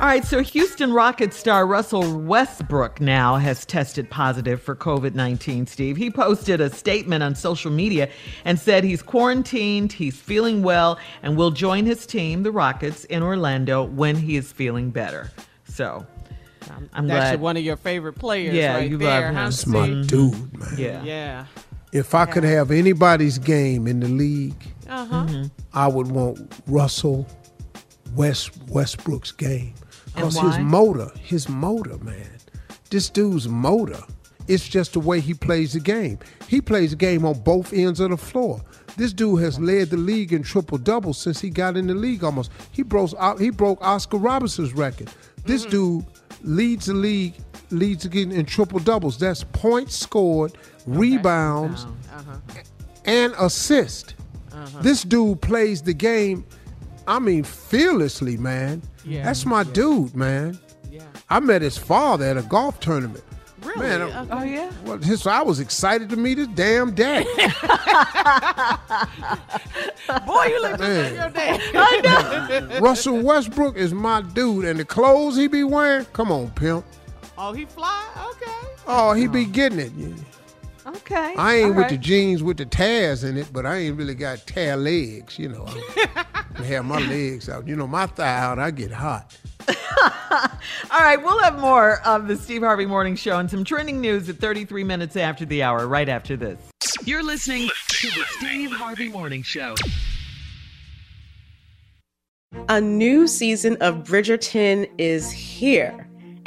All right, so Houston Rockets star Russell Westbrook now has tested positive for COVID 19, Steve. He posted a statement on social media and said he's quarantined, he's feeling well, and will join his team, the Rockets, in Orlando when he is feeling better. So. I'm, I'm That's glad. one of your favorite players Yeah, right you there. love him. huh, That's my Steve? dude, man. Yeah. Yeah. If I could have anybody's game in the league, Uh huh. Mm-hmm. I would want Russell West Westbrook's game. Because his motor, his motor, man. This dude's motor. It's just the way he plays the game. He plays the game on both ends of the floor. This dude has led the league in triple doubles since he got in the league almost. He broke uh, he broke Oscar Robinson's record. This dude leads the league leads again in triple doubles. That's points scored, rebounds, and assist. This dude plays the game, I mean, fearlessly, man. Yeah. That's my dude, man. Yeah. I met his father at a golf tournament. Really? Man, Okay. Oh, yeah? Well, his, I was excited to meet his damn dad. Boy, you look just like your dad. Russell Westbrook is my dude, and the clothes he be wearing, come on, pimp. oh, he fly? Okay. Oh, he be getting it. Okay. I ain't All with the jeans with the tears in it, but I ain't really got tear legs, you know. I have my legs out. You know, my thigh out, I get hot. All right, we'll have more of the Steve Harvey Morning Show and some trending news at 33 minutes after the hour, right after this. You're listening to the Steve Harvey Morning Show. A new season of Bridgerton is here.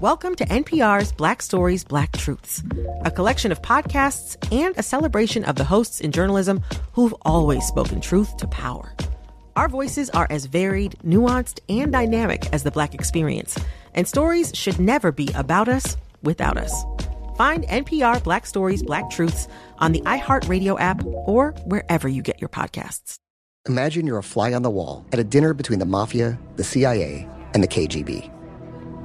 Welcome to NPR's Black Stories, Black Truths, a collection of podcasts and a celebration of the hosts in journalism who've always spoken truth to power. Our voices are as varied, nuanced, and dynamic as the Black experience, and stories should never be about us without us. Find NPR Black Stories, Black Truths on the iHeartRadio app or wherever you get your podcasts. Imagine you're a fly on the wall at a dinner between the mafia, the CIA, and the KGB.